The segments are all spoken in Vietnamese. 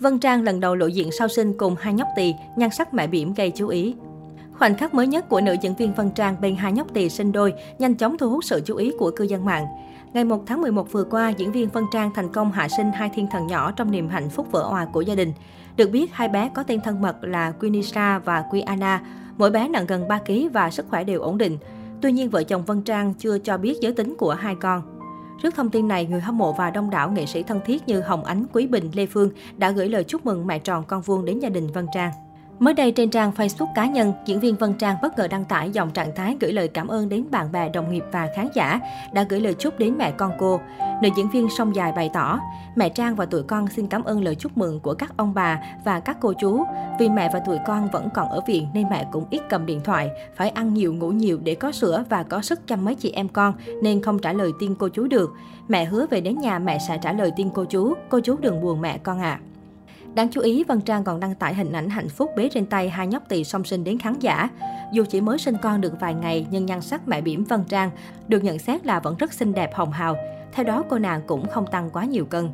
Vân Trang lần đầu lộ diện sau sinh cùng hai nhóc tỳ, nhan sắc mẹ bỉm gây chú ý. Khoảnh khắc mới nhất của nữ diễn viên Vân Trang bên hai nhóc tỳ sinh đôi nhanh chóng thu hút sự chú ý của cư dân mạng. Ngày 1 tháng 11 vừa qua, diễn viên Vân Trang thành công hạ sinh hai thiên thần nhỏ trong niềm hạnh phúc vỡ òa của gia đình. Được biết, hai bé có tên thân mật là Quinisha và Quiana. Mỗi bé nặng gần 3 kg và sức khỏe đều ổn định. Tuy nhiên, vợ chồng Vân Trang chưa cho biết giới tính của hai con. Trước thông tin này, người hâm mộ và đông đảo nghệ sĩ thân thiết như Hồng Ánh, Quý Bình, Lê Phương đã gửi lời chúc mừng mẹ tròn con vuông đến gia đình Vân Trang. Mới đây trên trang Facebook cá nhân, diễn viên Vân Trang bất ngờ đăng tải dòng trạng thái gửi lời cảm ơn đến bạn bè, đồng nghiệp và khán giả đã gửi lời chúc đến mẹ con cô. Nữ diễn viên sông dài bày tỏ, mẹ Trang và tụi con xin cảm ơn lời chúc mừng của các ông bà và các cô chú. Vì mẹ và tụi con vẫn còn ở viện nên mẹ cũng ít cầm điện thoại, phải ăn nhiều ngủ nhiều để có sữa và có sức chăm mấy chị em con nên không trả lời tin cô chú được. Mẹ hứa về đến nhà mẹ sẽ trả lời tin cô chú, cô chú đừng buồn mẹ con ạ. À. Đáng chú ý, Vân Trang còn đăng tải hình ảnh hạnh phúc bế trên tay hai nhóc tỳ song sinh đến khán giả. Dù chỉ mới sinh con được vài ngày, nhưng nhan sắc mẹ bỉm Vân Trang được nhận xét là vẫn rất xinh đẹp hồng hào. Theo đó, cô nàng cũng không tăng quá nhiều cân.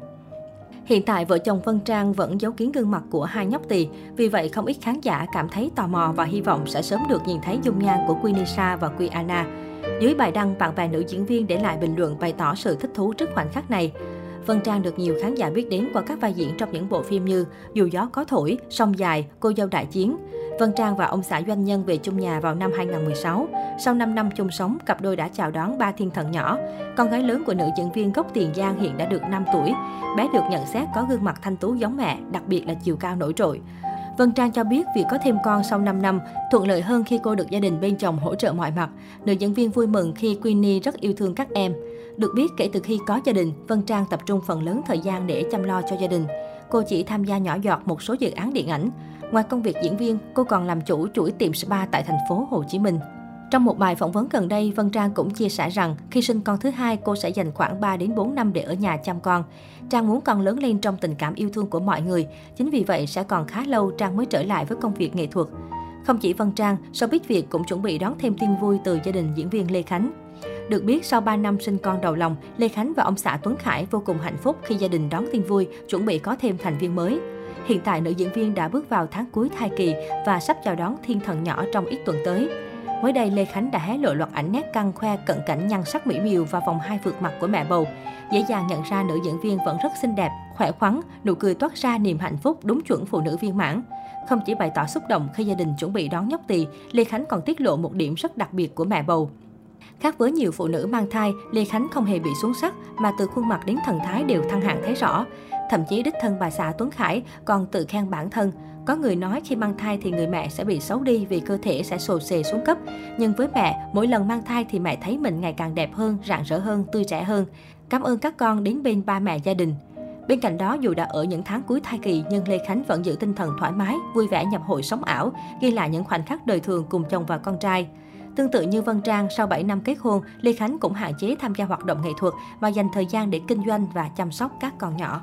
Hiện tại, vợ chồng Vân Trang vẫn giấu kín gương mặt của hai nhóc tỳ. Vì vậy, không ít khán giả cảm thấy tò mò và hy vọng sẽ sớm được nhìn thấy dung nhan của Quenisha và Quiana. Dưới bài đăng, bạn bè nữ diễn viên để lại bình luận bày tỏ sự thích thú trước khoảnh khắc này. Vân Trang được nhiều khán giả biết đến qua các vai diễn trong những bộ phim như Dù gió có thổi, Sông dài, Cô dâu đại chiến. Vân Trang và ông xã doanh nhân về chung nhà vào năm 2016. Sau 5 năm chung sống, cặp đôi đã chào đón ba thiên thần nhỏ. Con gái lớn của nữ diễn viên gốc Tiền Giang hiện đã được 5 tuổi. Bé được nhận xét có gương mặt thanh tú giống mẹ, đặc biệt là chiều cao nổi trội. Vân Trang cho biết việc có thêm con sau 5 năm thuận lợi hơn khi cô được gia đình bên chồng hỗ trợ mọi mặt. Nữ diễn viên vui mừng khi Queenie rất yêu thương các em. Được biết, kể từ khi có gia đình, Vân Trang tập trung phần lớn thời gian để chăm lo cho gia đình. Cô chỉ tham gia nhỏ giọt một số dự án điện ảnh. Ngoài công việc diễn viên, cô còn làm chủ chuỗi tiệm spa tại thành phố Hồ Chí Minh. Trong một bài phỏng vấn gần đây, Vân Trang cũng chia sẻ rằng khi sinh con thứ hai, cô sẽ dành khoảng 3 đến 4 năm để ở nhà chăm con. Trang muốn con lớn lên trong tình cảm yêu thương của mọi người, chính vì vậy sẽ còn khá lâu Trang mới trở lại với công việc nghệ thuật. Không chỉ Vân Trang, showbiz Việt cũng chuẩn bị đón thêm tin vui từ gia đình diễn viên Lê Khánh. Được biết, sau 3 năm sinh con đầu lòng, Lê Khánh và ông xã Tuấn Khải vô cùng hạnh phúc khi gia đình đón tin vui, chuẩn bị có thêm thành viên mới. Hiện tại, nữ diễn viên đã bước vào tháng cuối thai kỳ và sắp chào đón thiên thần nhỏ trong ít tuần tới. Mới đây, Lê Khánh đã hé lộ loạt ảnh nét căng khoe cận cảnh nhan sắc mỹ miều và vòng hai vượt mặt của mẹ bầu. Dễ dàng nhận ra nữ diễn viên vẫn rất xinh đẹp, khỏe khoắn, nụ cười toát ra niềm hạnh phúc đúng chuẩn phụ nữ viên mãn. Không chỉ bày tỏ xúc động khi gia đình chuẩn bị đón nhóc tỳ, Lê Khánh còn tiết lộ một điểm rất đặc biệt của mẹ bầu. Khác với nhiều phụ nữ mang thai, Lê Khánh không hề bị xuống sắc mà từ khuôn mặt đến thần thái đều thăng hạng thấy rõ. Thậm chí đích thân bà xã Tuấn Khải còn tự khen bản thân. Có người nói khi mang thai thì người mẹ sẽ bị xấu đi vì cơ thể sẽ sồ xề xuống cấp. Nhưng với mẹ, mỗi lần mang thai thì mẹ thấy mình ngày càng đẹp hơn, rạng rỡ hơn, tươi trẻ hơn. Cảm ơn các con đến bên ba mẹ gia đình. Bên cạnh đó, dù đã ở những tháng cuối thai kỳ, nhưng Lê Khánh vẫn giữ tinh thần thoải mái, vui vẻ nhập hội sống ảo, ghi lại những khoảnh khắc đời thường cùng chồng và con trai. Tương tự như Vân Trang, sau 7 năm kết hôn, Lê Khánh cũng hạn chế tham gia hoạt động nghệ thuật và dành thời gian để kinh doanh và chăm sóc các con nhỏ.